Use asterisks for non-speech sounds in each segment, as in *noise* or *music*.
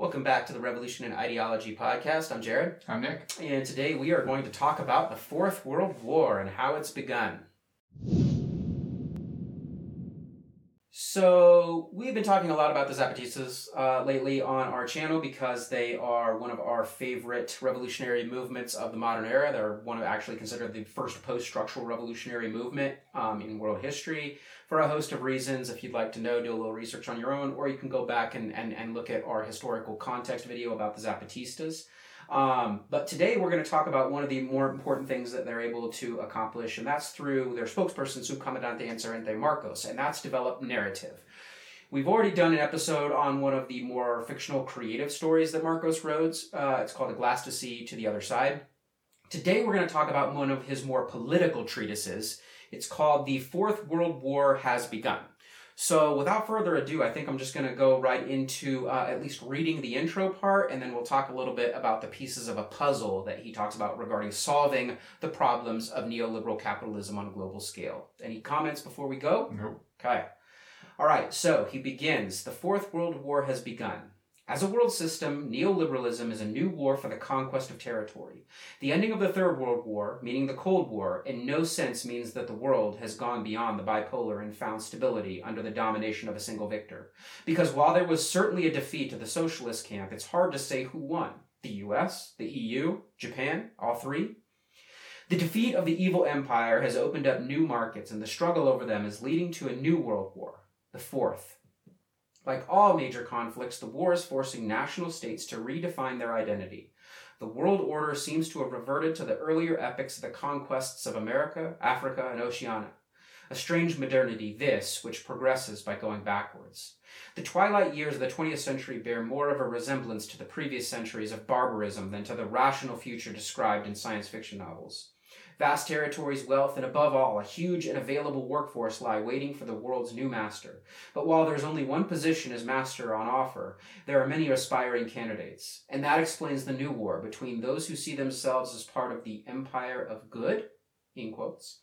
Welcome back to the Revolution in Ideology podcast. I'm Jared, I'm Nick. and today we are going to talk about the Fourth World War and how it's begun. So, we've been talking a lot about the Zapatistas uh, lately on our channel because they are one of our favorite revolutionary movements of the modern era. They're one of actually considered the first post structural revolutionary movement um, in world history for a host of reasons. If you'd like to know, do a little research on your own, or you can go back and, and, and look at our historical context video about the Zapatistas. Um, but today we're going to talk about one of the more important things that they're able to accomplish, and that's through their spokesperson, Subcomandante Insurgente Marcos, and that's develop narrative. We've already done an episode on one of the more fictional creative stories that Marcos wrote. Uh, it's called A Glass to See to the Other Side. Today we're going to talk about one of his more political treatises. It's called The Fourth World War Has Begun. So, without further ado, I think I'm just going to go right into uh, at least reading the intro part, and then we'll talk a little bit about the pieces of a puzzle that he talks about regarding solving the problems of neoliberal capitalism on a global scale. Any comments before we go? Nope. Okay. All right, so he begins The Fourth World War has begun. As a world system, neoliberalism is a new war for the conquest of territory. The ending of the Third World War, meaning the Cold War, in no sense means that the world has gone beyond the bipolar and found stability under the domination of a single victor. Because while there was certainly a defeat to the socialist camp, it's hard to say who won. The US, the EU, Japan, all three? The defeat of the evil empire has opened up new markets, and the struggle over them is leading to a new world war, the fourth. Like all major conflicts, the war is forcing national states to redefine their identity. The world order seems to have reverted to the earlier epics of the conquests of America, Africa, and Oceania. A strange modernity, this, which progresses by going backwards. The twilight years of the 20th century bear more of a resemblance to the previous centuries of barbarism than to the rational future described in science fiction novels. Vast territories, wealth, and above all, a huge and available workforce lie waiting for the world's new master. But while there's only one position as master on offer, there are many aspiring candidates. And that explains the new war between those who see themselves as part of the empire of good, in quotes,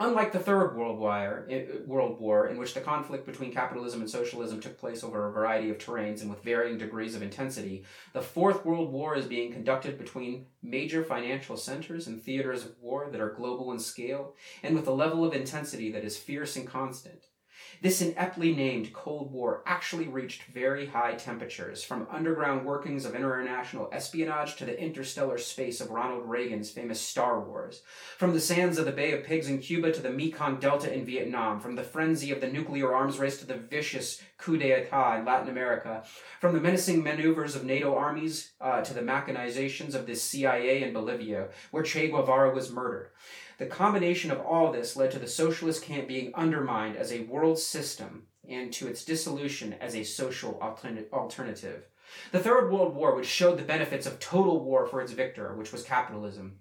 Unlike the Third World War, World War, in which the conflict between capitalism and socialism took place over a variety of terrains and with varying degrees of intensity, the Fourth World War is being conducted between major financial centers and theaters of war that are global in scale, and with a level of intensity that is fierce and constant. This ineptly named Cold War actually reached very high temperatures, from underground workings of international espionage to the interstellar space of Ronald Reagan's famous Star Wars, from the sands of the Bay of Pigs in Cuba to the Mekong Delta in Vietnam, from the frenzy of the nuclear arms race to the vicious coup d'etat in Latin America, from the menacing maneuvers of NATO armies uh, to the machinations of the CIA in Bolivia, where Che Guevara was murdered. The combination of all this led to the socialist camp being undermined as a world system and to its dissolution as a social alternative. The Third World War, which showed the benefits of total war for its victor, which was capitalism,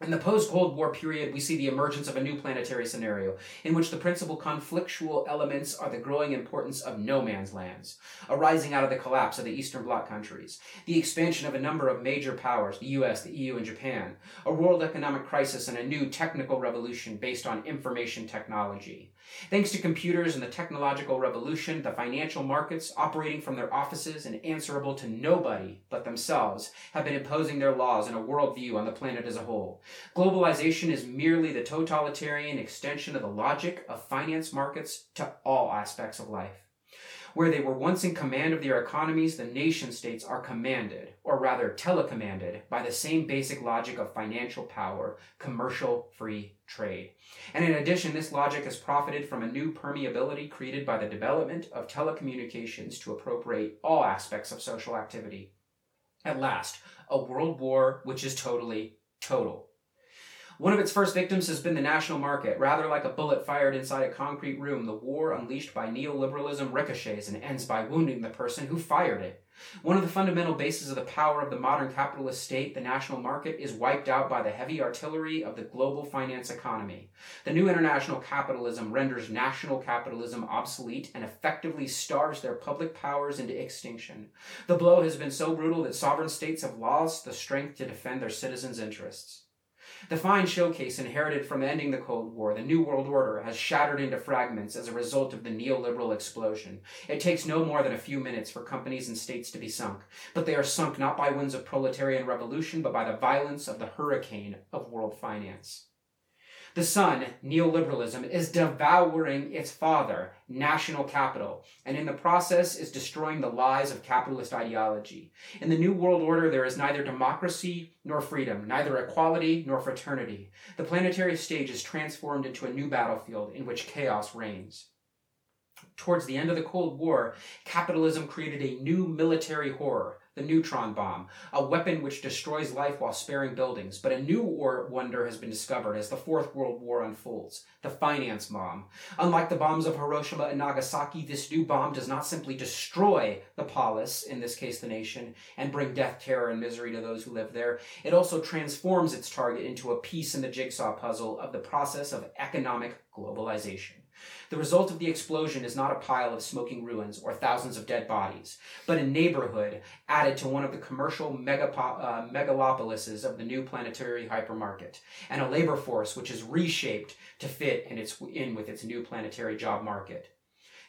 in the post Cold War period, we see the emergence of a new planetary scenario, in which the principal conflictual elements are the growing importance of no man's lands, arising out of the collapse of the Eastern Bloc countries, the expansion of a number of major powers, the US, the EU, and Japan, a world economic crisis, and a new technical revolution based on information technology. Thanks to computers and the technological revolution, the financial markets, operating from their offices and answerable to nobody but themselves, have been imposing their laws and a worldview on the planet as a whole. Globalization is merely the totalitarian extension of the logic of finance markets to all aspects of life. Where they were once in command of their economies, the nation states are commanded, or rather telecommanded, by the same basic logic of financial power, commercial free trade. And in addition, this logic has profited from a new permeability created by the development of telecommunications to appropriate all aspects of social activity. At last, a world war which is totally total. One of its first victims has been the national market. Rather like a bullet fired inside a concrete room, the war unleashed by neoliberalism ricochets and ends by wounding the person who fired it. One of the fundamental bases of the power of the modern capitalist state, the national market, is wiped out by the heavy artillery of the global finance economy. The new international capitalism renders national capitalism obsolete and effectively starves their public powers into extinction. The blow has been so brutal that sovereign states have lost the strength to defend their citizens' interests. The fine showcase inherited from ending the Cold War, the New World Order, has shattered into fragments as a result of the neoliberal explosion. It takes no more than a few minutes for companies and states to be sunk, but they are sunk not by winds of proletarian revolution, but by the violence of the hurricane of world finance. The son, neoliberalism, is devouring its father, national capital, and in the process is destroying the lies of capitalist ideology. In the New World Order, there is neither democracy nor freedom, neither equality nor fraternity. The planetary stage is transformed into a new battlefield in which chaos reigns. Towards the end of the Cold War, capitalism created a new military horror, the neutron bomb, a weapon which destroys life while sparing buildings. But a new wonder has been discovered as the Fourth World War unfolds the finance bomb. Unlike the bombs of Hiroshima and Nagasaki, this new bomb does not simply destroy the polis, in this case the nation, and bring death, terror, and misery to those who live there. It also transforms its target into a piece in the jigsaw puzzle of the process of economic globalization. The result of the explosion is not a pile of smoking ruins or thousands of dead bodies, but a neighborhood added to one of the commercial megapo- uh, megalopolises of the new planetary hypermarket, and a labor force which is reshaped to fit in, its, in with its new planetary job market.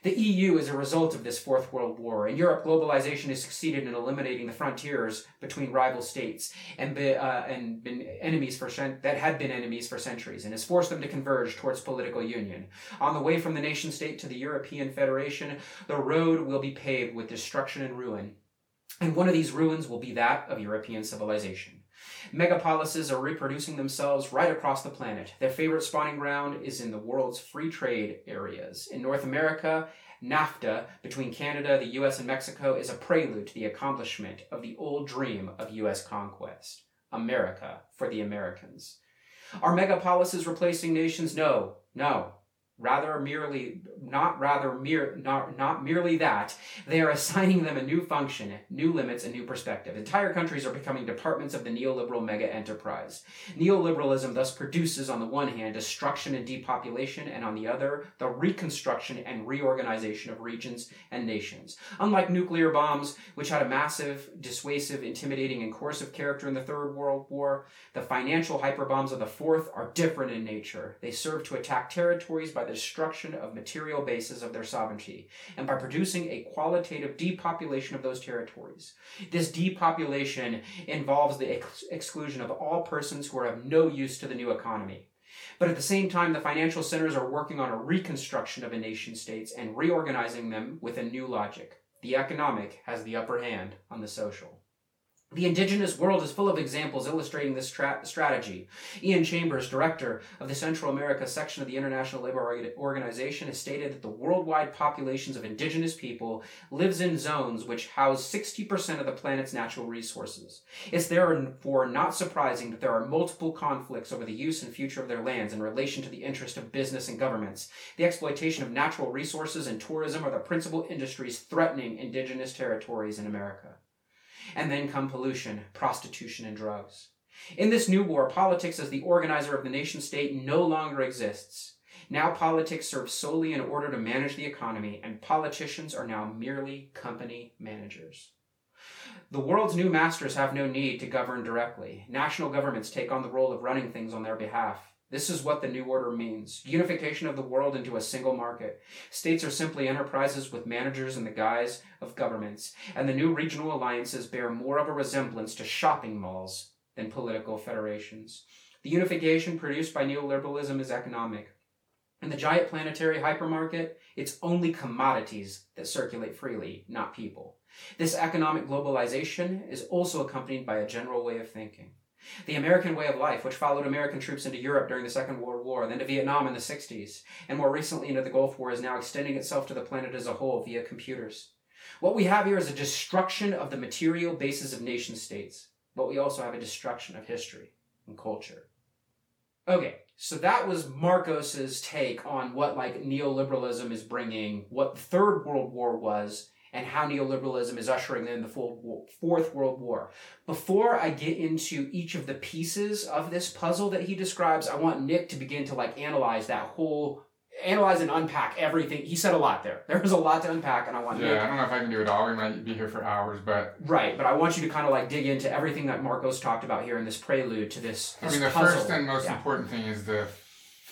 The EU is a result of this Fourth World War. In Europe, globalization has succeeded in eliminating the frontiers between rival states and, be, uh, and been enemies for that had been enemies for centuries, and has forced them to converge towards political union. On the way from the nation state to the European Federation, the road will be paved with destruction and ruin, and one of these ruins will be that of European civilization. Megapolises are reproducing themselves right across the planet. Their favorite spawning ground is in the world's free trade areas. In North America, NAFTA between Canada, the US, and Mexico is a prelude to the accomplishment of the old dream of US conquest America for the Americans. Are megapolises replacing nations? No, no rather merely not rather mere not, not merely that they are assigning them a new function new limits and new perspective. Entire countries are becoming departments of the neoliberal mega enterprise. Neoliberalism thus produces on the one hand destruction and depopulation and on the other the reconstruction and reorganization of regions and nations. Unlike nuclear bombs which had a massive dissuasive intimidating and coercive character in the third world war the financial hyperbombs of the fourth are different in nature. They serve to attack territories by the destruction of material bases of their sovereignty, and by producing a qualitative depopulation of those territories. This depopulation involves the ex- exclusion of all persons who are of no use to the new economy. But at the same time, the financial centers are working on a reconstruction of a nation states and reorganizing them with a new logic. The economic has the upper hand on the social. The indigenous world is full of examples illustrating this tra- strategy. Ian Chambers, director of the Central America section of the International Labor Organization, has stated that the worldwide populations of indigenous people lives in zones which house 60% of the planet's natural resources. It's therefore not surprising that there are multiple conflicts over the use and future of their lands in relation to the interest of business and governments. The exploitation of natural resources and tourism are the principal industries threatening indigenous territories in America. And then come pollution, prostitution, and drugs. In this new war, politics as the organizer of the nation state no longer exists. Now politics serves solely in order to manage the economy, and politicians are now merely company managers. The world's new masters have no need to govern directly. National governments take on the role of running things on their behalf. This is what the New Order means unification of the world into a single market. States are simply enterprises with managers in the guise of governments, and the new regional alliances bear more of a resemblance to shopping malls than political federations. The unification produced by neoliberalism is economic. In the giant planetary hypermarket, it's only commodities that circulate freely, not people. This economic globalization is also accompanied by a general way of thinking. The American way of life, which followed American troops into Europe during the Second World War, then to Vietnam in the 60s, and more recently into the Gulf War, is now extending itself to the planet as a whole via computers. What we have here is a destruction of the material basis of nation states, but we also have a destruction of history and culture. Okay, so that was Marcos's take on what like neoliberalism is bringing, what the Third World War was, and how neoliberalism is ushering in the full Fourth World War. Before I get into each of the pieces of this puzzle that he describes, I want Nick to begin to like analyze that whole analyze and unpack everything. He said a lot there. There was a lot to unpack, and I want yeah, I don't know if I can do it all. We might be here for hours, but right. But I want you to kind of like dig into everything that Marcos talked about here in this prelude to this. I mean, the puzzle. first and most Yeah. important thing is the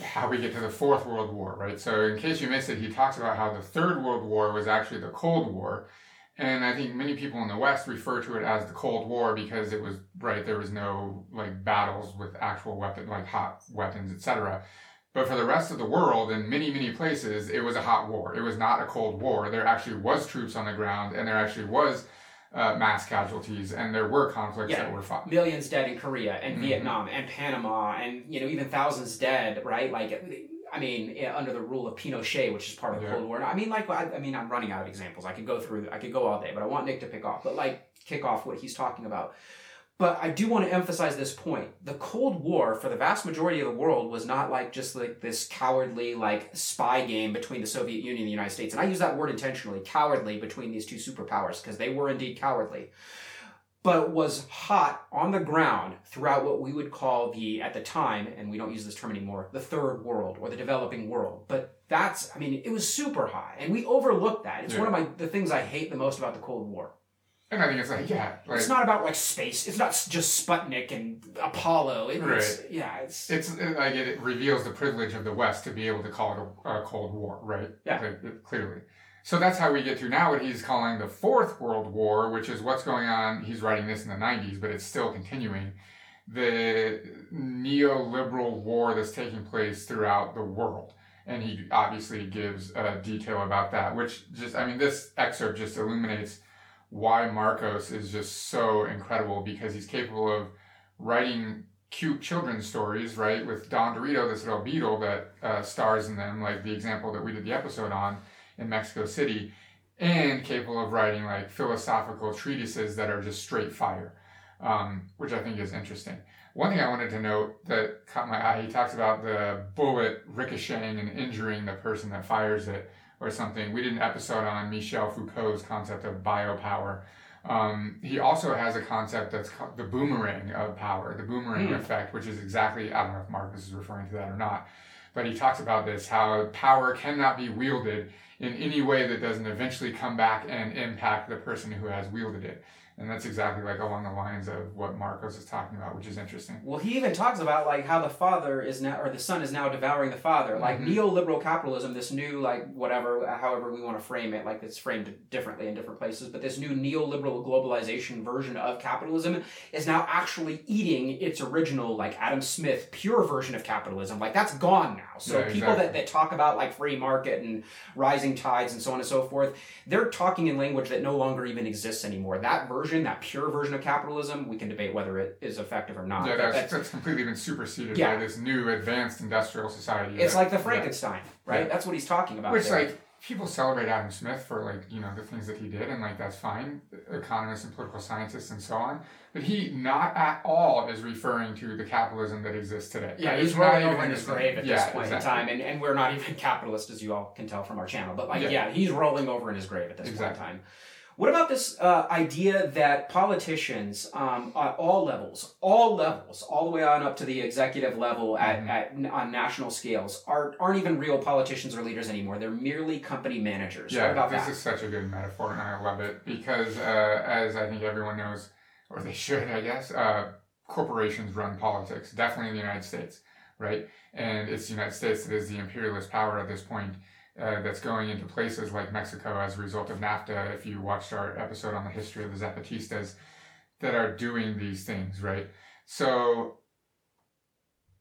how we get to the Fourth World War, right? So, in case you missed it, he talks about how the Third World War was actually the Cold War, and I think many people in the West refer to it as the Cold War because it was right there was no like battles with actual weapon like hot weapons, etc. But for the rest of the world, in many many places, it was a hot war. It was not a Cold War. There actually was troops on the ground, and there actually was uh, mass casualties, and there were conflicts Yeah. that were fought. millions dead in Korea and Mhm. Vietnam and Panama and you know even thousands dead, right? Like I mean, under the rule of Pinochet, which is part of the Yeah. Cold War. I mean, like I, I mean, I'm running out of examples. I could go through, I could go all day, but I want Nick to pick off, but like kick off what he's talking about. But I do want to emphasize this point. The Cold War, for the vast majority of the world, was not like just like this cowardly like spy game between the Soviet Union and the United States. And I use that word intentionally, cowardly between these two superpowers, because they were indeed cowardly. But was hot on the ground throughout what we would call the at the time and we don't use this term anymore the third world or the developing world. But that's i mean it was super hot and we overlooked that. It's one of my the things i hate the most about the cold war I think it's like yeah, like it's not about like space it's not just sputnik and apollo it, it's yeah it's it's like it, it reveals the privilege of the West to be able to call it a, a Cold War, right? Yeah. Like, it- clearly. So that's how we get to now what he's calling the Fourth World War, which is what's going on. He's writing this in the 90s, but it's still continuing. The neoliberal war that's taking place throughout the world. And he obviously gives uh, detail about that, which just, I mean, this excerpt just illuminates why Marcos is just so incredible because he's capable of writing cute children's stories, right? With Don Durito, this little beetle that uh, stars in them, like the example that we did the episode on in Mexico City, and capable of writing like philosophical treatises that are just straight fire, um, which I think is interesting. One thing I wanted to note that caught my eye, he talks about the bullet ricocheting and injuring the person that fires it or something. We did an episode on Michel Foucault's concept of biopower. Um, he also has a concept that's called the boomerang of power, the boomerang Hmm. effect, which is exactly, I don't know if Marcos is referring to that or not, but he talks about this how power cannot be wielded in any way that doesn't eventually come back and impact the person who has wielded it. And that's exactly like along the lines of what Marcos is talking about, which is interesting. Well, he even talks about like how the father is now, or the son is now devouring the father. Like Mhm. neoliberal capitalism, this new like whatever, however we want to frame it, like it's framed differently in different places. But this new neoliberal globalization version of capitalism is now actually eating its original like Adam Smith pure version of capitalism. Like that's gone now. So Yeah, people exactly. that, that talk about like free market and rising tides and so on and so forth, they're talking in language that no longer even exists anymore. That version, that pure version of capitalism, we can debate whether it is effective or not. yeah, that's, that's- that's *laughs* completely been superseded Yeah. by this new advanced industrial society. it's that- like the Frankenstein, right? Yeah. That's what he's talking about. Which there. like people celebrate Adam Smith for like you know the things that he did and like that's fine, economists and political scientists and so on. But he not at all is referring to the capitalism that exists today. yeah, he's rolling over in his grave at Yeah, this point exactly. in time, and, and we're not even *laughs* capitalist, as you all can tell from our channel. But like, Yeah. yeah, he's rolling over in his grave at this Exactly. point in time. What about this uh, idea that politicians um, at all levels, all levels, all the way on up to the executive level at, Mhm. at on national scales, are, aren't even real politicians or leaders anymore? They're merely company managers. what Yeah, this that? is such a good metaphor, and I love it because, uh, as I think everyone knows, or they should, I guess, uh, corporations run politics. Definitely in the United States, right? And it's the United States that is the imperialist power at this point. Uh, that's going into places like Mexico as a result of NAFTA. If you watched our episode on the history of the Zapatistas, that are doing these things, right? So,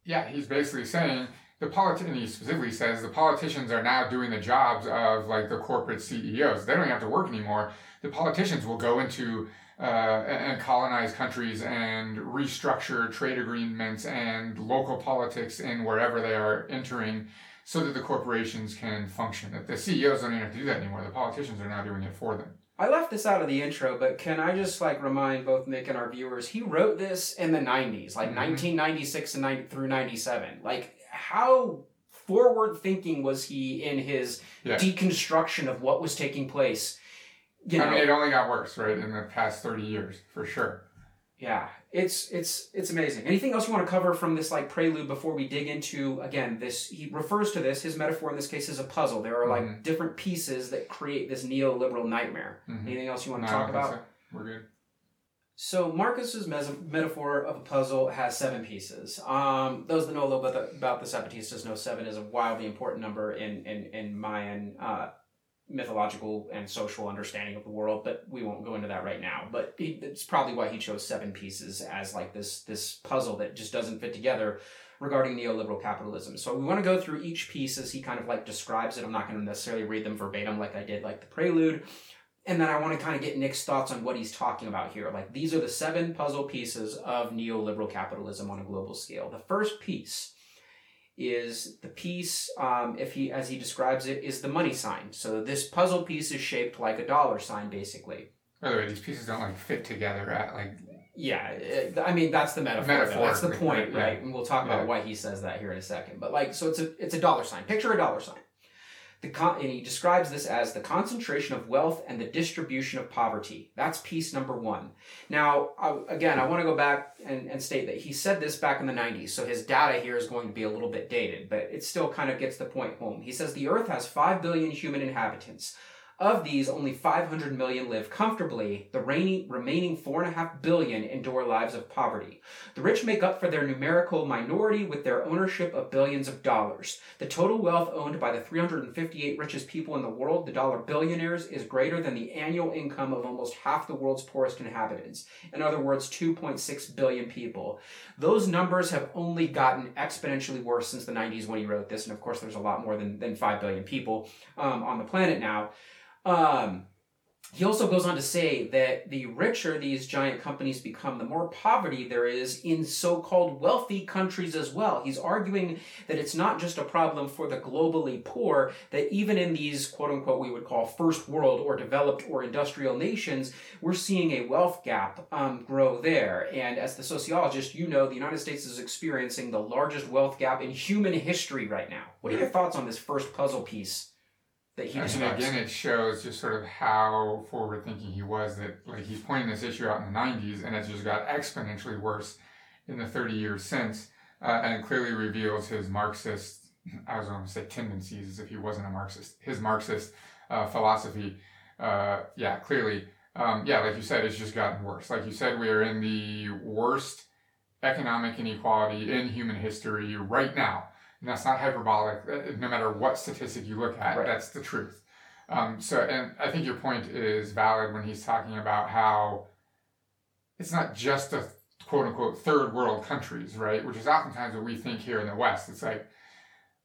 yeah, he's basically saying the politi- and he specifically says the politicians are now doing the jobs of like the corporate CEOs. They don't have to work anymore. The politicians will go into uh, and colonize countries and restructure trade agreements and local politics in wherever they are entering so that the corporations can function. That the CEOs don't even have to do that anymore. The politicians are now doing it for them. I left this out of the intro, but can I just like remind both Nick and our viewers, he wrote this in the 90s, like Mhm. 1996 and 90, through 97. Like how forward thinking was he in his Yeah. deconstruction of what was taking place? You know, I mean, it only got worse, right, in the past 30 years, for sure. Yeah, it's it's it's amazing. Anything else you want to cover from this like prelude before we dig into again this? He refers to this. His metaphor in this case is a puzzle. There are like Mhm. different pieces that create this neoliberal nightmare. Mhm. Anything else you want to I talk about? so. We're good. So Marcos's mes- metaphor of a puzzle has seven pieces. Um, those that know a little bit about the Zapatistas know seven is a wildly important number in in, in Mayan uh, mythological and social understanding of the world. But we won't go into that right now. But he, it's probably why he chose seven pieces as like this this puzzle that just doesn't fit together regarding neoliberal capitalism. So we want to go through each piece as he kind of like describes it. I'm not going to necessarily read them verbatim like I did like the prelude. And then I want to kind of get Nick's thoughts on what he's talking about here. Like these are the seven puzzle pieces of neoliberal capitalism on a global scale. The first piece is the piece, um, if he as he describes it, is the money sign. So this puzzle piece is shaped like a dollar sign, basically. By the way, these pieces don't like fit together at like Yeah, it- I mean that's the metaphor. though. That's the point, right, right? And we'll talk about Yeah. why he says that here in a second. But like, so it's a it's a dollar sign. Picture a dollar sign. The con- and he describes this as the concentration of wealth and the distribution of poverty. That's piece number one. Now, I, again, I want to go back and, and state that he said this back in the 90s, so his data here is going to be a little bit dated, but it still kind of gets the point home. He says the Earth has 5 billion human inhabitants. Of these, only 500 million live comfortably. The remaining 4.5 billion endure lives of poverty. The rich make up for their numerical minority with their ownership of billions of dollars. The total wealth owned by the 358 richest people in the world, the dollar billionaires, is greater than the annual income of almost half the world's poorest inhabitants. In other words, 2.6 billion people. Those numbers have only gotten exponentially worse since the 90s when he wrote this, and of course, there's a lot more than, than 5 billion people um, on the planet now. Um, he also goes on to say that the richer these giant companies become, the more poverty there is in so called wealthy countries as well. He's arguing that it's not just a problem for the globally poor, that even in these quote unquote we would call first world or developed or industrial nations, we're seeing a wealth gap um, grow there. And as the sociologist, you know the United States is experiencing the largest wealth gap in human history right now. What are your thoughts on this first puzzle piece? That he again, it shows just sort of how forward thinking he was. That like he's pointing this issue out in the '90s, and it's just got exponentially worse in the 30 years since, uh, and it clearly reveals his Marxist, I was going to say tendencies, as if he wasn't a Marxist, his Marxist uh, philosophy. Uh, yeah, clearly, um, yeah, like you said, it's just gotten worse. Like you said, we are in the worst economic inequality in human history right now. And that's not hyperbolic, uh, no matter what statistic you look at, Right. that's the truth. Um, so, and I think your point is valid when he's talking about how it's not just the quote unquote third world countries, right? Which is oftentimes what we think here in the West. It's like,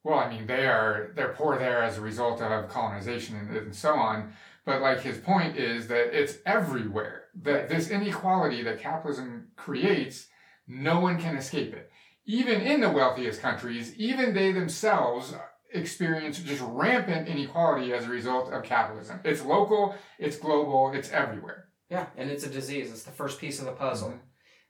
well, I mean, they are they're poor there as a result of colonization and, and so on. But like his point is that it's everywhere. That this inequality that capitalism creates, no one can escape it. Even in the wealthiest countries, even they themselves experience just rampant inequality as a result of capitalism. It's local, it's global, it's everywhere. Yeah, and it's a disease. It's the first piece of the puzzle. Mhm.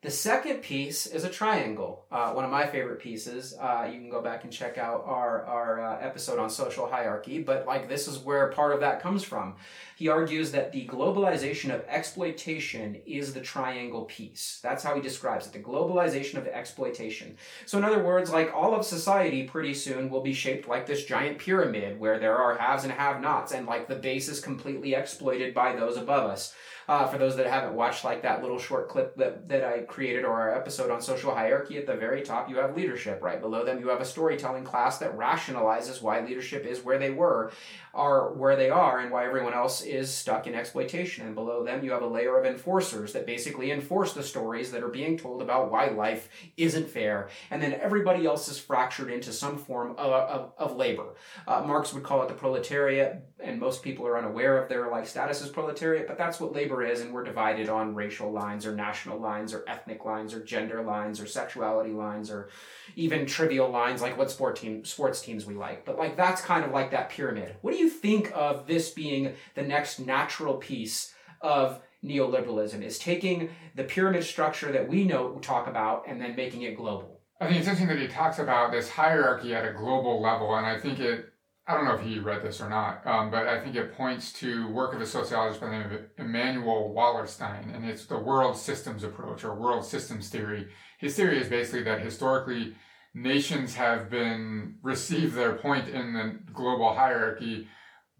The second piece is a triangle. Uh, one of my favorite pieces. Uh, you can go back and check out our our uh, episode on social hierarchy. But like this is where part of that comes from. He argues that the globalization of exploitation is the triangle piece. That's how he describes it. The globalization of exploitation. So in other words, like all of society, pretty soon will be shaped like this giant pyramid where there are haves and have-nots, and like the base is completely exploited by those above us. Uh, for those that haven't watched like that little short clip that, that I created or our episode on social hierarchy, at the very top you have leadership. Right below them you have a storytelling class that rationalizes why leadership is where they were, are where they are, and why everyone else is stuck in exploitation. And below them you have a layer of enforcers that basically enforce the stories that are being told about why life isn't fair. And then everybody else is fractured into some form of, of, of labor. Uh, Marx would call it the proletariat, and most people are unaware of their like status as proletariat, but that's what labor is, and we're divided on racial lines or national lines or ethnic lines or gender lines or sexuality lines or even trivial lines like what sport team sports teams we like. But like that's kind of like that pyramid. What do you think of this being the next natural piece of neoliberalism? Is taking the pyramid structure that we know talk about and then making it global. I think it's interesting that he talks about this hierarchy at a global level, and I think it I don't know if he read this or not, um, but I think it points to work of a sociologist by the name of Immanuel Wallerstein, and it's the world systems approach or world systems theory. His theory is basically that historically nations have been received their point in the global hierarchy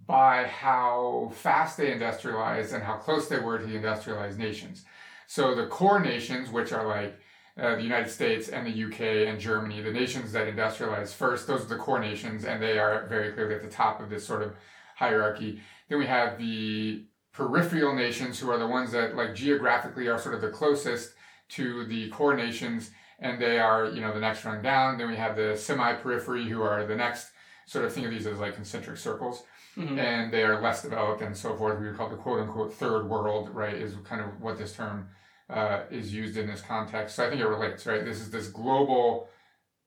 by how fast they industrialized and how close they were to the industrialized nations. So the core nations, which are like uh, the United States and the UK and Germany, the nations that industrialized first, those are the core nations, and they are very clearly at the top of this sort of hierarchy. Then we have the peripheral nations, who are the ones that, like, geographically are sort of the closest to the core nations, and they are, you know, the next rung down. Then we have the semi periphery, who are the next sort of think of these as like concentric circles. Mm-hmm. And they are less developed and so forth. We would call the quote unquote third world, right? Is kind of what this term uh, is used in this context. So I think it relates, right? This is this global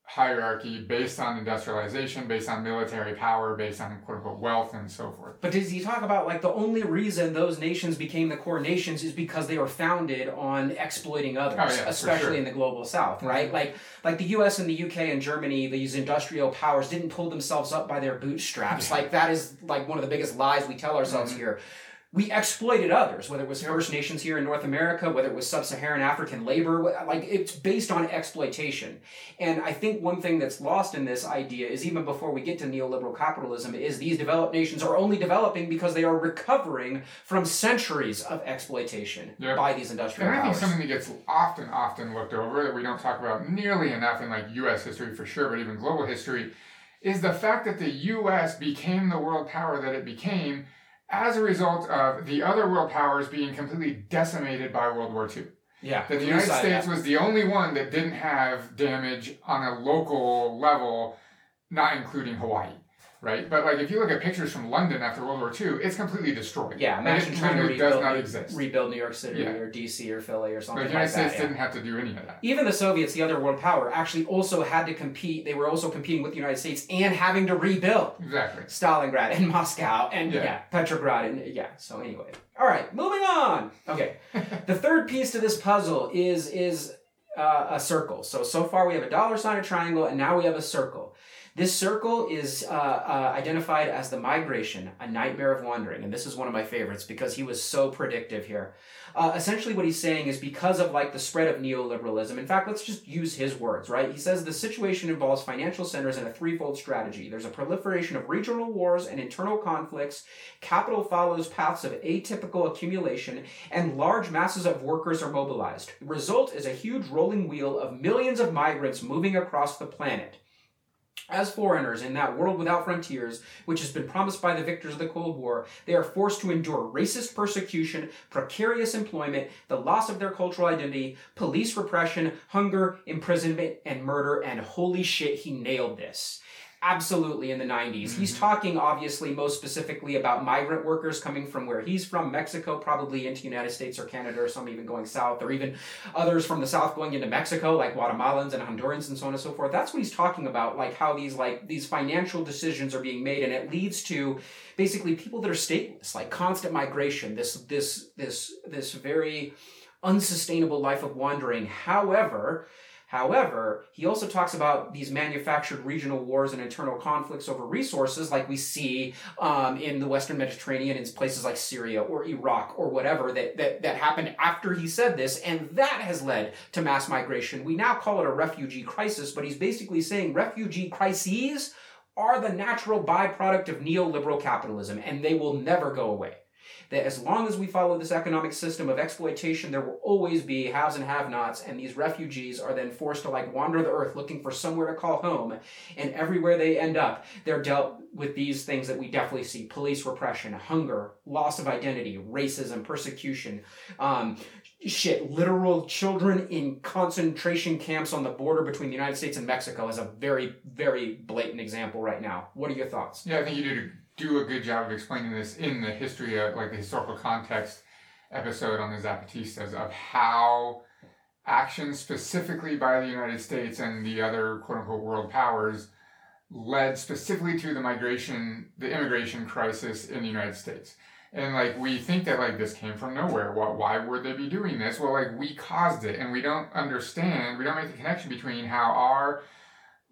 hierarchy based on industrialization, based on military power, based on quote unquote wealth and so forth. But does he talk about like the only reason those nations became the core nations is because they were founded on exploiting others, oh, yeah, especially sure. in the global south, mm-hmm. right? Mm-hmm. Like like the US and the UK and Germany, these industrial powers didn't pull themselves up by their bootstraps. Yeah. Like that is like one of the biggest lies we tell ourselves mm-hmm. here we exploited others, whether it was First Nations here in North America, whether it was sub Saharan African labor. Like, it's based on exploitation. And I think one thing that's lost in this idea is even before we get to neoliberal capitalism, is these developed nations are only developing because they are recovering from centuries of exploitation by these industrial And I think something that gets often, often looked over that we don't talk about nearly enough in like U.S. history for sure, but even global history, is the fact that the U.S. became the world power that it became as a result of the other world powers being completely decimated by World War II. Yeah. That the United States was the only one that didn't have damage on a local level, not including Hawaii right? But like if you look at pictures from London after World War II, it's completely destroyed. Yeah, imagine it trying to rebuild, does not exist. rebuild New York City yeah. or DC or Philly or something. Like that. But the United like States that, didn't yeah. have to do any of that. Even the Soviets, the other world power, actually also had to compete. They were also competing with the United States and having to rebuild. Exactly. Stalingrad and Moscow and yeah, yeah Petrograd and yeah. So anyway, all right, moving on. Okay, *laughs* the third piece to this puzzle is is uh, a circle. So so far we have a dollar sign, a triangle, and now we have a circle. This circle is uh, uh, identified as the migration, a nightmare of wandering. And this is one of my favorites because he was so predictive here. Uh, essentially, what he's saying is because of like the spread of neoliberalism. In fact, let's just use his words, right? He says the situation involves financial centers and a threefold strategy. There's a proliferation of regional wars and internal conflicts. Capital follows paths of atypical accumulation, and large masses of workers are mobilized. The result is a huge rolling wheel of millions of migrants moving across the planet. As foreigners in that world without frontiers, which has been promised by the victors of the Cold War, they are forced to endure racist persecution, precarious employment, the loss of their cultural identity, police repression, hunger, imprisonment, and murder, and holy shit, he nailed this absolutely in the 90s. Mm-hmm. He's talking obviously most specifically about migrant workers coming from where he's from, Mexico, probably into United States or Canada, or some even going south, or even others from the south going into Mexico, like Guatemalans and Hondurans and so on and so forth. That's what he's talking about, like how these like these financial decisions are being made, and it leads to basically people that are stateless, like constant migration, this this this this very unsustainable life of wandering. However, However, he also talks about these manufactured regional wars and internal conflicts over resources, like we see um, in the Western Mediterranean in places like Syria or Iraq or whatever that, that, that happened after he said this, and that has led to mass migration. We now call it a refugee crisis, but he's basically saying refugee crises are the natural byproduct of neoliberal capitalism, and they will never go away that as long as we follow this economic system of exploitation, there will always be haves and have nots, and these refugees are then forced to like wander the earth looking for somewhere to call home. And everywhere they end up, they're dealt with these things that we definitely see police repression, hunger, loss of identity, racism, persecution. Um, shit, literal children in concentration camps on the border between the United States and Mexico is a very, very blatant example right now. What are your thoughts? Yeah, I think you did do a good job of explaining this in the history of like the historical context episode on the Zapatistas of how actions specifically by the United States and the other quote unquote world powers led specifically to the migration, the immigration crisis in the United States. And like we think that like this came from nowhere. Well, why would they be doing this? Well, like we caused it, and we don't understand. We don't make the connection between how our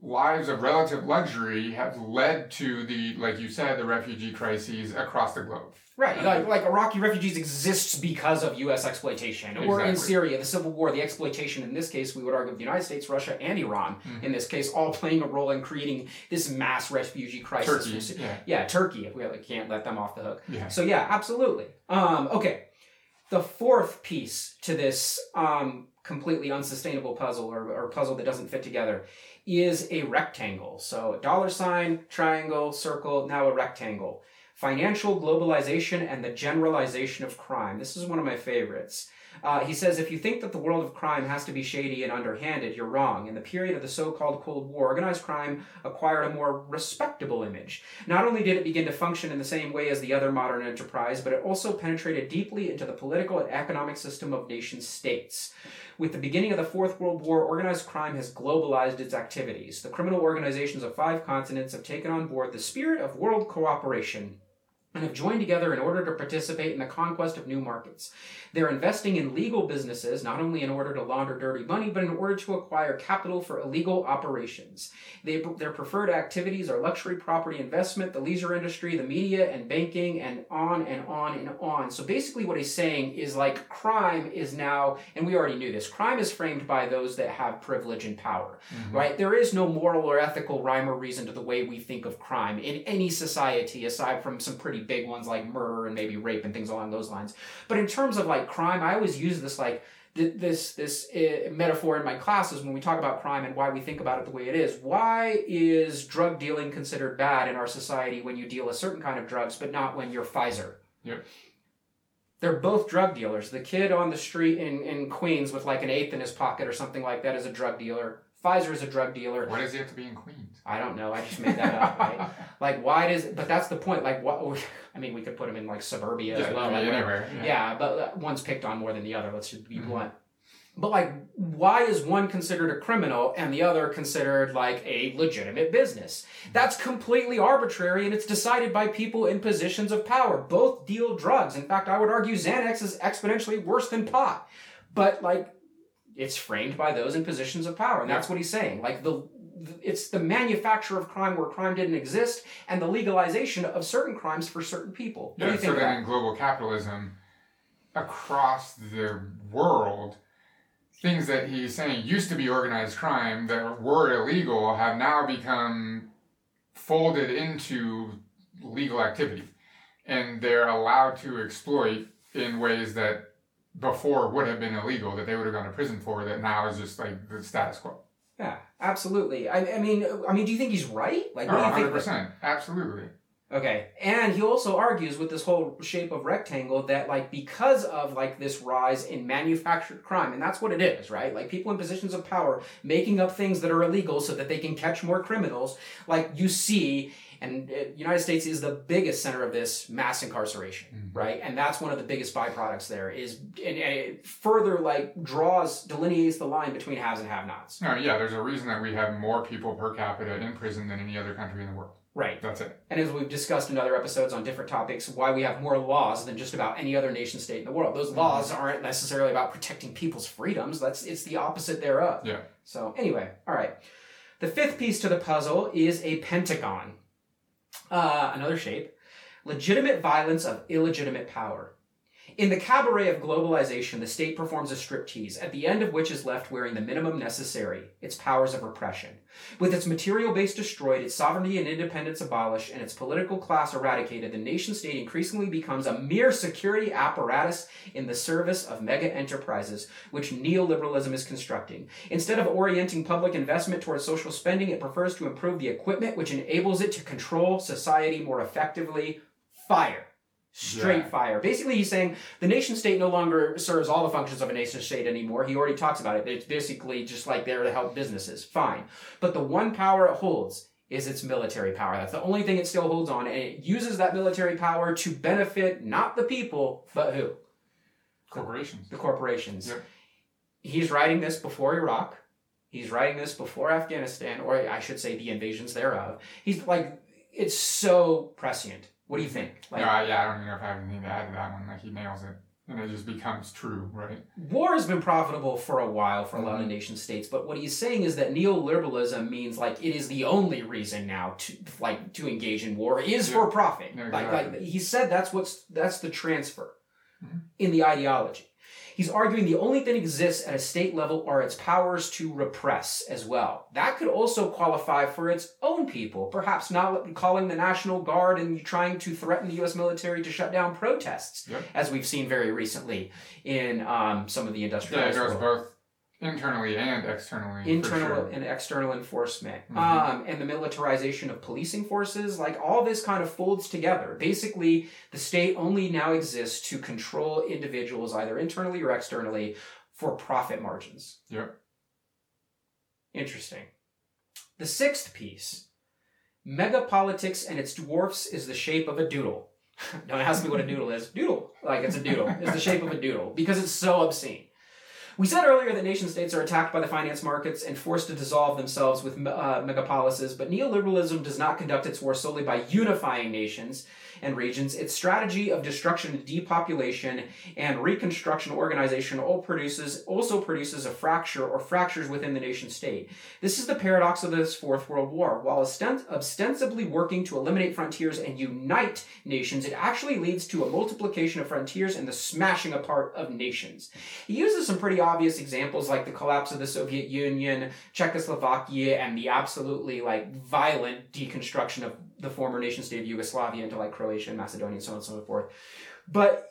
lives of relative luxury have led to the, like you said, the refugee crises across the globe. Right, like, like Iraqi refugees exists because of U.S. exploitation, exactly. or in Syria, the civil war, the exploitation. In this case, we would argue of the United States, Russia, and Iran. Mhm. In this case, all playing a role in creating this mass refugee crisis. Turkey, yeah. yeah, Turkey. If we like, can't let them off the hook. Yeah. So yeah, absolutely. Um, okay, the fourth piece to this um, completely unsustainable puzzle or, or puzzle that doesn't fit together is a rectangle. So dollar sign, triangle, circle, now a rectangle. Financial globalization and the generalization of crime. This is one of my favorites. Uh, he says, if you think that the world of crime has to be shady and underhanded, you're wrong. In the period of the so called Cold War, organized crime acquired a more respectable image. Not only did it begin to function in the same way as the other modern enterprise, but it also penetrated deeply into the political and economic system of nation states. With the beginning of the Fourth World War, organized crime has globalized its activities. The criminal organizations of five continents have taken on board the spirit of world cooperation and have joined together in order to participate in the conquest of new markets. They're investing in legal businesses, not only in order to launder dirty money, but in order to acquire capital for illegal operations. They, their preferred activities are luxury property investment, the leisure industry, the media, and banking, and on and on and on. So basically, what he's saying is like crime is now, and we already knew this, crime is framed by those that have privilege and power, Mhm. right? There is no moral or ethical rhyme or reason to the way we think of crime in any society, aside from some pretty big ones like murder and maybe rape and things along those lines. But in terms of like crime, I always use this like this this uh, metaphor in my classes when we talk about crime and why we think about it the way it is. Why is drug dealing considered bad in our society when you deal a certain kind of drugs, but not when you're Pfizer? Yep. They're both drug dealers. The kid on the street in, in Queens with like an eighth in his pocket or something like that is a drug dealer. Pfizer is a drug dealer. What does he have to be in Queens? I don't know. I just made that up, right? *laughs* Like, why does? But that's the point. Like, what? I mean, we could put him in like suburbia yeah, as well. like, anywhere. Yeah, but uh, one's picked on more than the other. Let's just be Mhm. blunt. But like, why is one considered a criminal and the other considered like a legitimate business? That's completely arbitrary and it's decided by people in positions of power. Both deal drugs. In fact, I would argue Xanax is exponentially worse than pot. But like, it's framed by those in positions of power, and that's what he's saying. Like the it's the manufacture of crime where crime didn't exist, and the legalization of certain crimes for certain people. What Yeah, you so then in global capitalism, across the world, things that he's saying used to be organized crime that were illegal have now become folded into legal activity. And they're allowed to exploit in ways that before would have been illegal, that they would have gone to prison for, that now is just like the status quo. Yeah, absolutely. I, I mean, I mean, do you think he's right? Like, Oh, what do you think? 100%. Absolutely. Okay, and he also argues with this whole shape of rectangle that like because of like this rise in manufactured crime, and that's what it is, right? Like people in positions of power making up things that are illegal so that they can catch more criminals. Like you see, and uh, United States is the biggest center of this mass incarceration, Mhm. right? And that's one of the biggest byproducts there is, and, and it further like draws delineates the line between haves and have-nots. No, yeah, there's a reason that we have more people per capita in prison than any other country in the world. Right. That's it. And as we've discussed in other episodes on different topics, why we have more laws than just about any other nation state in the world. Those laws aren't necessarily about protecting people's freedoms. That's it's the opposite thereof. Yeah. So anyway, all right. The fifth piece to the puzzle is a pentagon. Uh, another shape. Legitimate violence of illegitimate power. In the cabaret of globalization, the state performs a striptease, at the end of which is left wearing the minimum necessary, its powers of repression. With its material base destroyed, its sovereignty and independence abolished, and its political class eradicated, the nation state increasingly becomes a mere security apparatus in the service of mega enterprises, which neoliberalism is constructing. Instead of orienting public investment towards social spending, it prefers to improve the equipment which enables it to control society more effectively. Fire. Straight Yeah. fire. Basically, he's saying the nation state no longer serves all the functions of a nation state anymore. He already talks about it. It's basically just like there to help businesses. Fine. But the one power it holds is its military power. That's the only thing it still holds on. And it uses that military power to benefit not the people, but who? Corporations. The corporations. Yep. He's writing this before Iraq. He's writing this before Afghanistan, or I should say the invasions thereof. He's like, it's so prescient. What do you think? Like, no, yeah, I don't even know if I have anything to add to that one. Like he nails it. and it just becomes true, right? War has been profitable for a while for a lot of Mhm. nation states, but what he's saying is that neoliberalism means like it is the only reason now to like to engage in war is for profit. Yeah, Like exactly. like he said that's what's that's the transfer Mhm. in the ideology. He's arguing the only thing that exists at a state level are its powers to repress as well. That could also qualify for its own people, perhaps not calling the National Guard and trying to threaten the U.S. military to shut down protests, Yep. as we've seen very recently in um, some of the Yeah, industrialized it world. both internally and externally. internal sure. and external enforcement Mhm. um, and the militarization of policing forces like all this kind of folds together basically the state only now exists to control individuals either internally or externally for profit margins Yep. interesting the sixth piece megapolitics and its dwarfs is the shape of a doodle *laughs* don't ask me what a doodle is doodle like it's a doodle it's the shape of a doodle because it's so obscene we said earlier that nation states are attacked by the finance markets and forced to dissolve themselves with uh, megapolises, but neoliberalism does not conduct its war solely by unifying nations and regions. Its strategy of destruction depopulation and reconstruction organization all produces, also produces a fracture or fractures within the nation state. This is the paradox of this Fourth World War. While ostent- ostensibly working to eliminate frontiers and unite nations, it actually leads to a multiplication of frontiers and the smashing apart of nations. He uses some pretty obvious examples like the collapse of the Soviet Union, Czechoslovakia, and the absolutely like violent deconstruction of the former nation state of Yugoslavia into like Croatia and Macedonia and so on and so forth. But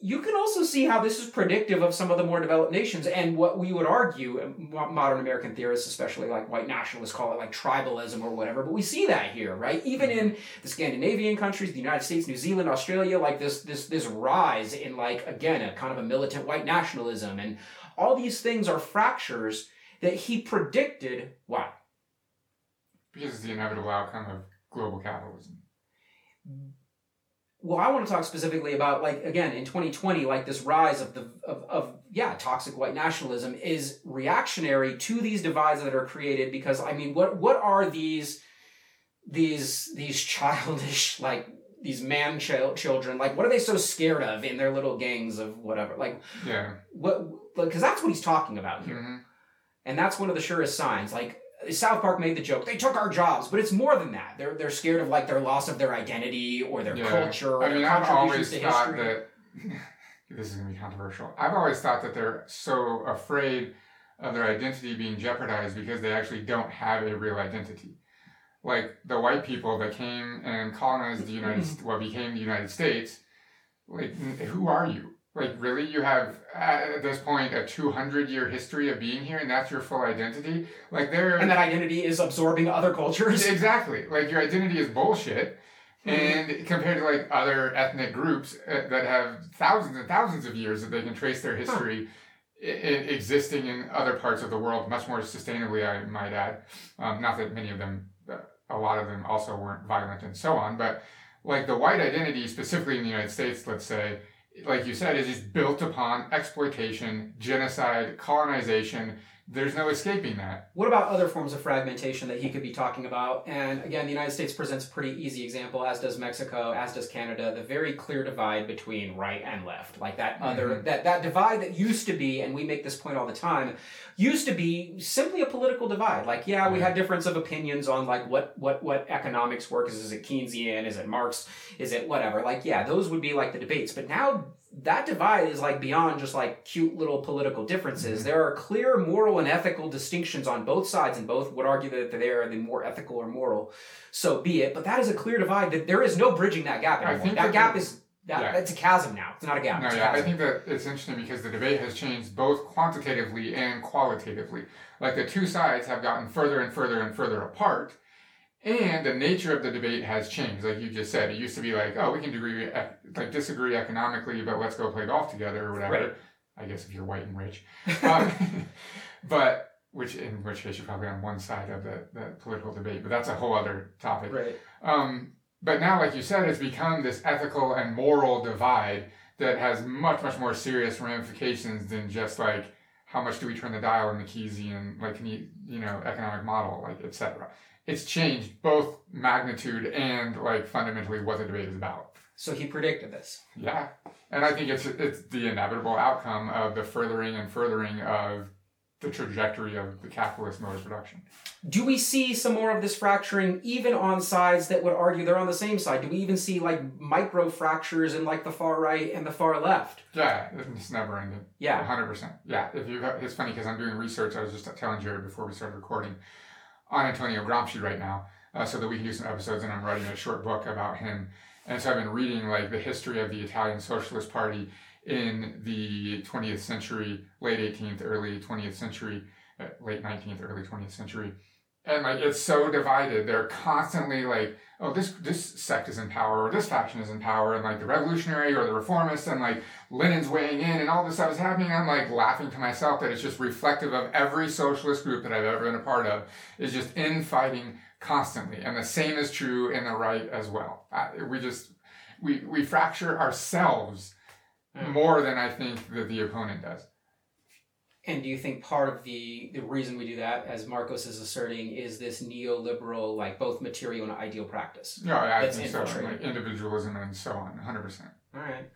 you can also see how this is predictive of some of the more developed nations and what we would argue, modern American theorists, especially like white nationalists, call it like tribalism or whatever. But we see that here, right? Even in the Scandinavian countries, the United States, New Zealand, Australia, like this this this rise in like again a kind of a militant white nationalism, and all these things are fractures that he predicted. Why? Because it's the inevitable outcome of global capitalism. well i want to talk specifically about like again in 2020 like this rise of the of, of yeah toxic white nationalism is reactionary to these divides that are created because i mean what what are these these these childish like these man chil- children like what are they so scared of in their little gangs of whatever like Yeah. what because that's what he's talking about here hmm and that's one of the surest signs. Like South Park made the joke, they took our jobs, but it's more than that. They're they're scared of like their loss of their identity or their Yeah. culture or I mean, their I've contributions always to thought history. that *laughs* this is going to be controversial. I've always thought that they're so afraid of their identity being jeopardized because they actually don't have a real identity. Like the white people that came and colonized the United, what *laughs* became the United States. Like, who are you? Like, really, you have at this point a two hundred year history of being here, and that's your full identity. Like, they're and that identity is absorbing other cultures. *laughs* Exactly. Like your identity is bullshit. And compared to like other ethnic groups uh, that have thousands and thousands of years that they can trace their history i- existing in other parts of the world much more sustainably, I might add. Um, not that many of them, uh, a lot of them also weren't violent and so on, but like the white identity, specifically in the United States, let's say, like you said, is built upon exploitation, genocide, colonization. There's no escaping that. What about other forms of fragmentation that he could be talking about? And again, the United States presents a pretty easy example, as does Mexico, as does Canada, the very clear divide between right and left. Like that other Mhm. that, that divide that used to be, and we make this point all the time, used to be simply a political divide. Like, yeah, we Yeah. had difference of opinions on like what what what economics works. Is it Keynesian? Is it Marx? Is it whatever? Like, yeah, those would be like the debates. But now that divide is like beyond just like cute little political differences. Mhm. There are clear moral and ethical distinctions on both sides, and both would argue that they are the more ethical or moral. So be it. But that is a clear divide. That there is no bridging that gap I anymore. think That gap is that, yeah. that's a chasm now. It's not a gap. No, yeah, I think that it's interesting because the debate has changed both quantitatively and qualitatively. Like the two sides have gotten further and further and further apart, and the nature of the debate has changed. Like you just said, it used to be like, oh, we can disagree, ec- like disagree economically, but let's go play golf together or whatever. Right. I guess if you're white and rich, *laughs* um, *laughs* but which in which case you're probably on one side of the, the political debate. But that's a whole other topic. right. Um, but now, like you said, it's become this ethical and moral divide that has much, much more serious ramifications than just like how much do we turn the dial in the Keynesian, like you you know, economic model, like etc. It's changed both magnitude and like fundamentally what the debate is about. So he predicted this. Yeah, and I think it's it's the inevitable outcome of the furthering and furthering of the trajectory of the capitalist mode of production. Do we see some more of this fracturing even on sides that would argue they're on the same side? Do we even see like micro fractures in like the far right and the far left? Yeah, it's never ending. Yeah. hundred percent. Yeah, if you, it's funny because I'm doing research. I was just telling Jerry before we started recording on Antonio Gramsci right now, uh, so that we can do some episodes. And I'm writing a short book about him. And so I've been reading like the history of the Italian Socialist Party in the 20th century, late 18th, early 20th century, uh, late 19th, early 20th century. And like it's so divided. They're constantly like, oh, this this sect is in power, or this faction is in power, and like the revolutionary or the reformist, and like Lenin's weighing in, and all this stuff is happening. I'm like laughing to myself that it's just reflective of every socialist group that I've ever been a part of is just infighting constantly, and the same is true in the right as well. Uh, we just we we fracture ourselves Mm. more than I think that the opponent does. And do you think part of the, the reason we do that, as Marcos is asserting, is this neoliberal, like both material and ideal practice? No, I That's think so. Like individualism and so on, 100%. All right.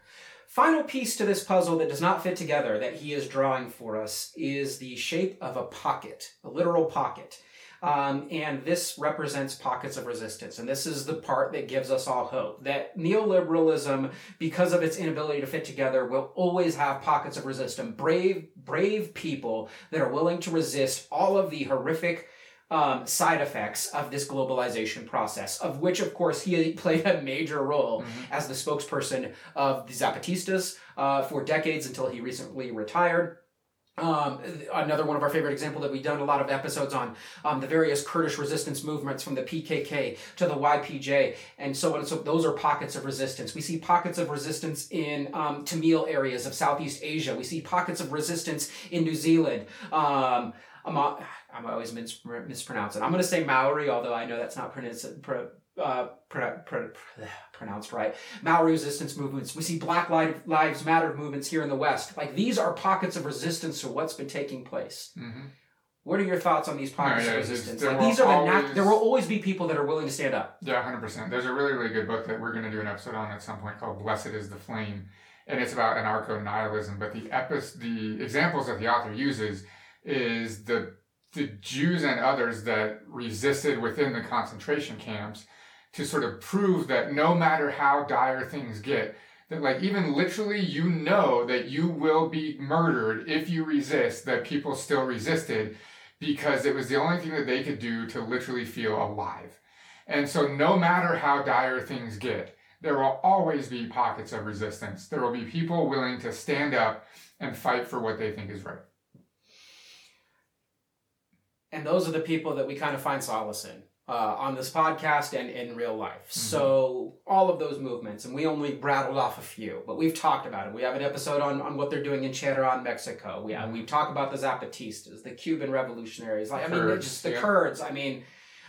Final piece to this puzzle that does not fit together that he is drawing for us is the shape of a pocket, a literal pocket. Um, and this represents pockets of resistance. And this is the part that gives us all hope that neoliberalism, because of its inability to fit together, will always have pockets of resistance. Brave, brave people that are willing to resist all of the horrific um, side effects of this globalization process, of which, of course, he *laughs* played a major role as the spokesperson of the Zapatistas uh, for decades until he recently retired. Um, another one of our favorite example that we've done a lot of episodes on um, the various Kurdish resistance movements from the PKK to the YPJ and so on. So those are pockets of resistance. We see pockets of resistance in um, Tamil areas of Southeast Asia. We see pockets of resistance in New Zealand. Um, I'm, I'm always mis- mispronounce. I'm going to say Maori, although I know that's not pronounced. Pro, uh, pro, pro, pronounced right. Maori resistance movements. We see Black Lives Matter movements here in the West. Like these are pockets of resistance to what's been taking place. hmm What are your thoughts on these pockets No, yeah, of resistance? there Like will these are the nat- always- there will always be people that are willing to stand up. Yeah, hundred percent. There's a really, really good book that we're going to do an episode on at some point called "Blessed Is the Flame," and it's about anarcho nihilism. But the epis, the examples that the author uses is the the Jews and others that resisted within the concentration camps to sort of prove that no matter how dire things get, that like even literally you know that you will be murdered if you resist, that people still resisted because it was the only thing that they could do to literally feel alive. And so, no matter how dire things get, there will always be pockets of resistance. There will be people willing to stand up and fight for what they think is right. And those are the people that we kind of find solace in. Uh, on this podcast and in real life. So, all of those movements, and we only rattled off a few, but we've talked about it. We have an episode on, on what they're doing in Cheran, Mexico. We, have, we talk about the Zapatistas, the Cuban revolutionaries, like, I mean, Kurds, just the yeah. Kurds. I mean,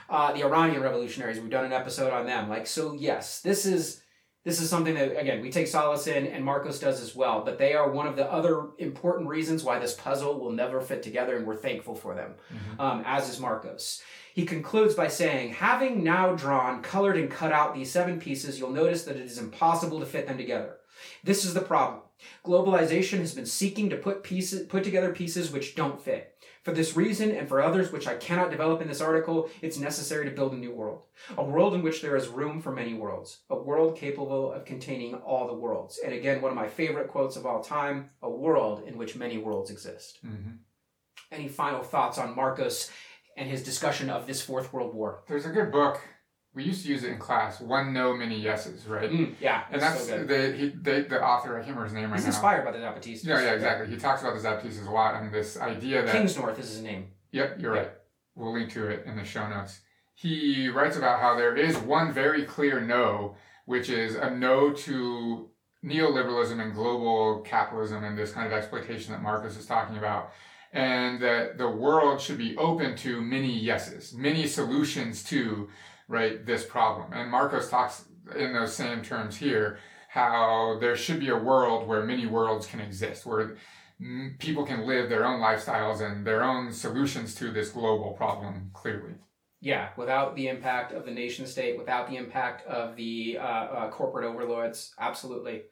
uh, the Iranian revolutionaries. We've done an episode on them. Like, so yes, this is this is something that again we take solace in, and Marcos does as well. But they are one of the other important reasons why this puzzle will never fit together, and we're thankful for them, um, as is Marcos. He concludes by saying, having now drawn, colored, and cut out these seven pieces, you'll notice that it is impossible to fit them together. This is the problem. Globalization has been seeking to put pieces, put together pieces which don't fit. For this reason and for others which I cannot develop in this article, it's necessary to build a new world. A world in which there is room for many worlds. A world capable of containing all the worlds. And again, one of my favorite quotes of all time, a world in which many worlds exist. hmm Any final thoughts on Marcos and his discussion of this Fourth World War? There's a good book. We used to use it in class. One no, many yeses, right? Mm, yeah, And that's so the he they, the author. I can't remember his name right He's now. He's inspired by the Zapatistas. Yeah, yeah, exactly. He talks about the Zapatistas a lot and this idea that Kingsnorth is his name. Yep, you're right. We'll link to it in the show notes. He writes about how there is one very clear no, which is a no to neoliberalism and global capitalism and this kind of exploitation that Marcos is talking about. And that the world should be open to many yeses, many solutions to right this problem. And Marcos talks in those same terms here how there should be a world where many worlds can exist, where people can live their own lifestyles and their own solutions to this global problem clearly. Yeah, without the impact of the nation state, without the impact of the uh, uh, corporate overlords, absolutely.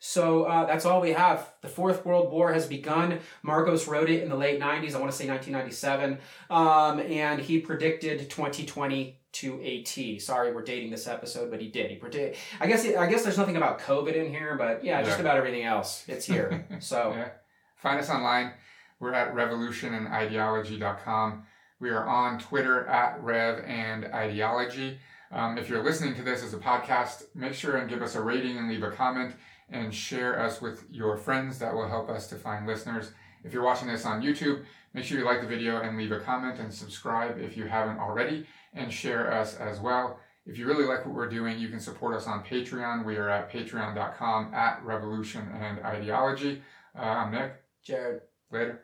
So uh, that's all we have. The Fourth World War has begun. Marcos wrote it in the late 90s, I want to say 1997, um, and he predicted 2020 to a T. Sorry, we're dating this episode, but he did. He predict. I guess I guess there's nothing about COVID in here, but yeah, just about everything else. It's here. *laughs* So Yeah. Find us online. We're at revolutionandideology.com. We are on Twitter at Rev and Ideology. Um, if you're listening to this as a podcast, make sure and give us a rating and leave a comment and share us with your friends. That will help us to find listeners. If you're watching this on YouTube, make sure you like the video and leave a comment and subscribe if you haven't already and share us as well. If you really like what we're doing, you can support us on Patreon. We are at patreon.com at revolution and ideology. Uh, I'm Nick. Jared. Later.